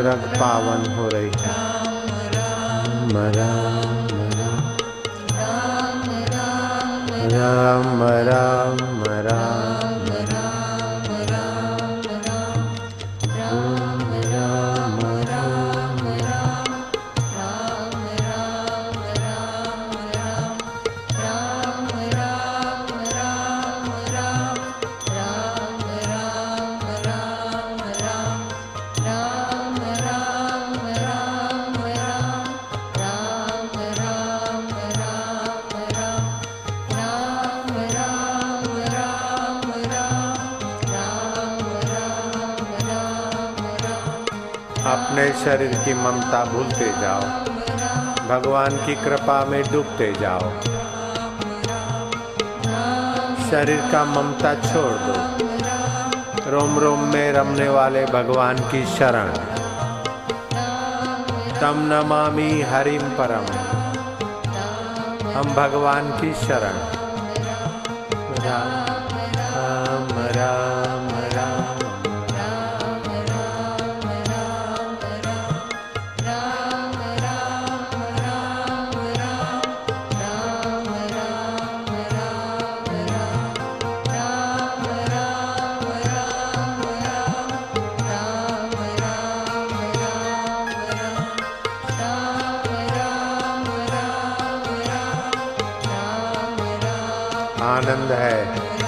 रग पावन हो रही है। राम राम राम। अपने शरीर की ममता भूलते जाओ। भगवान की कृपा में डूबते जाओ। शरीर का ममता छोड़ दो। रोम रोम में रमने वाले भगवान की शरण। तम नमामि हरिम परम। हम भगवान की शरण। आनंद है।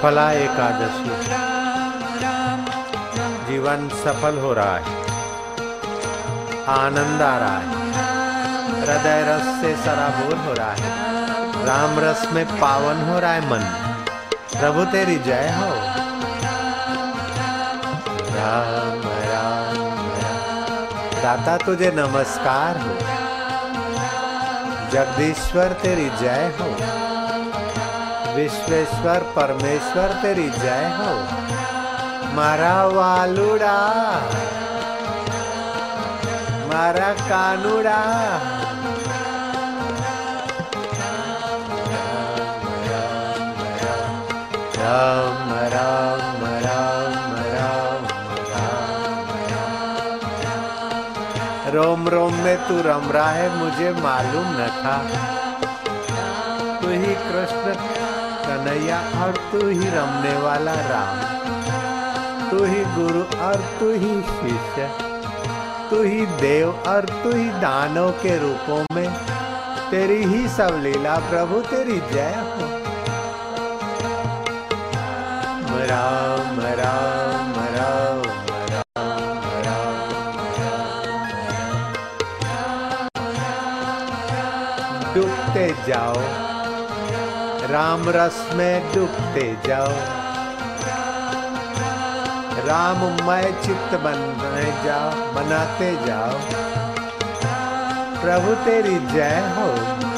सफला एकादशी। जीवन सफल हो रहा है। आनंद आ रहा है। हृदय रस से सराबोर हो रहा है। राम रस में पावन हो रहा है मन। प्रभु तेरी जय हो। राम राम। दाता तुझे नमस्कार हो। जगदीश्वर तेरी जय हो। विश्वेश्वर परमेश्वर तेरी जय हो। मारा वालुड़ा। मारा कानूड़ा। राम, रोम रोम में तू रमरा है, मुझे मालूम न था। तू ही कृष्ण कन्हैया और तू ही रमने वाला राम तू ही गुरु और तू ही शिष्य तू ही देव और तू ही दानव के रूपों में तेरी ही सब लीला प्रभु तेरी जय हो राम राम राम डूबते जाओ राम रस में डूबते जाओ। राम राममय चित्त बनने जाओ बनाते जाओ। प्रभु तेरी जय हो।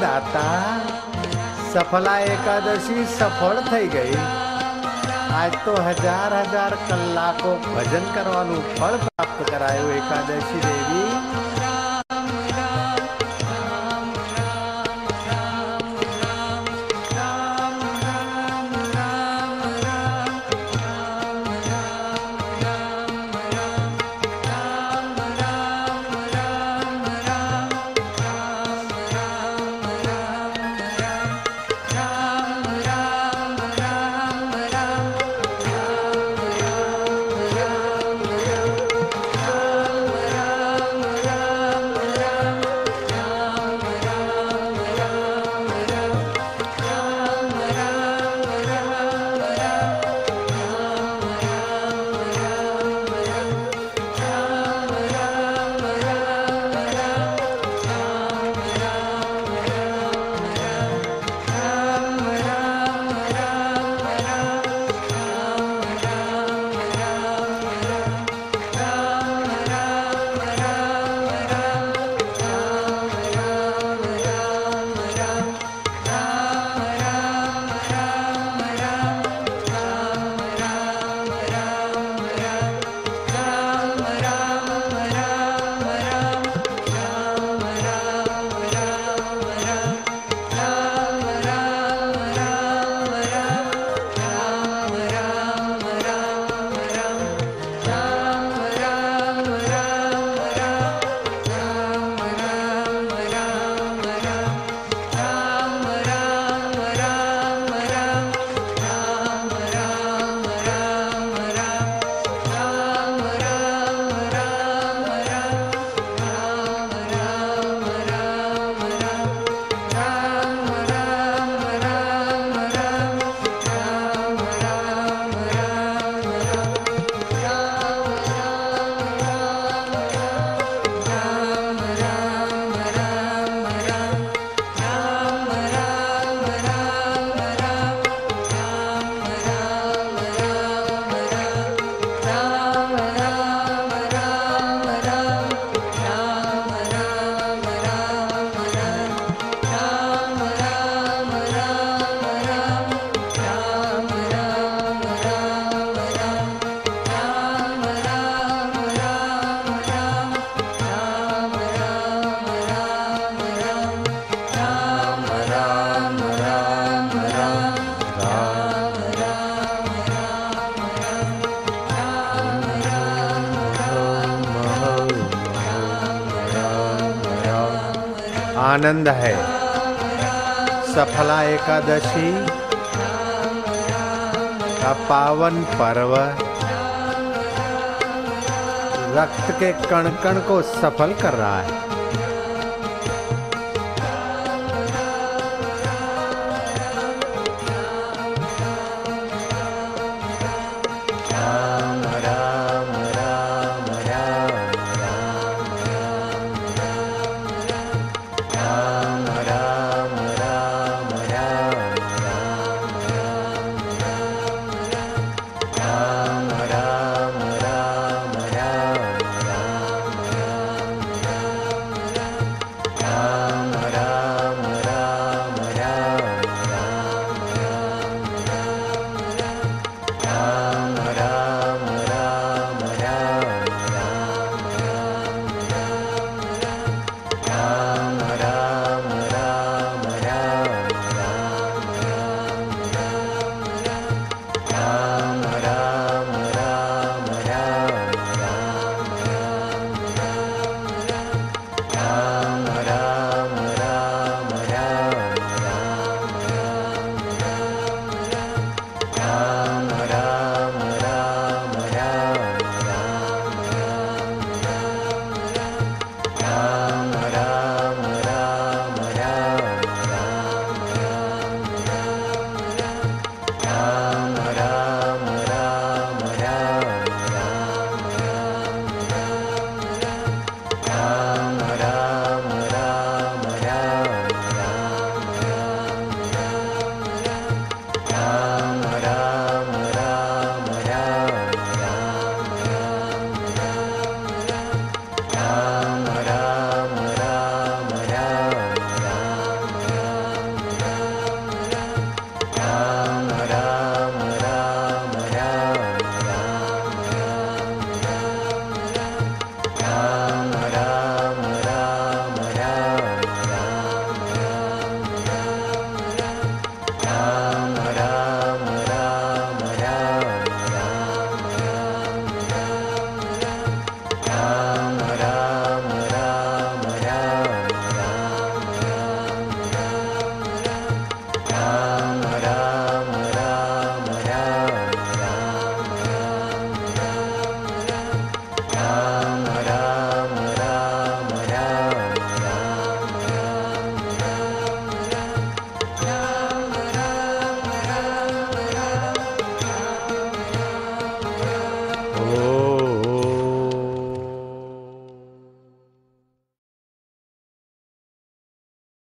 દાતા, સફલા એકાદશી સફળ થઈ ગઈ. આજ તો હજાર હજાર કલાકો ભજન કરવાનું ફળ પ્રાપ્ત કરાયું એકાદશી દેવી. आनंद है। सफला एकादशी का पावन पर्व। रक्त के कण कण को सफल कर रहा है।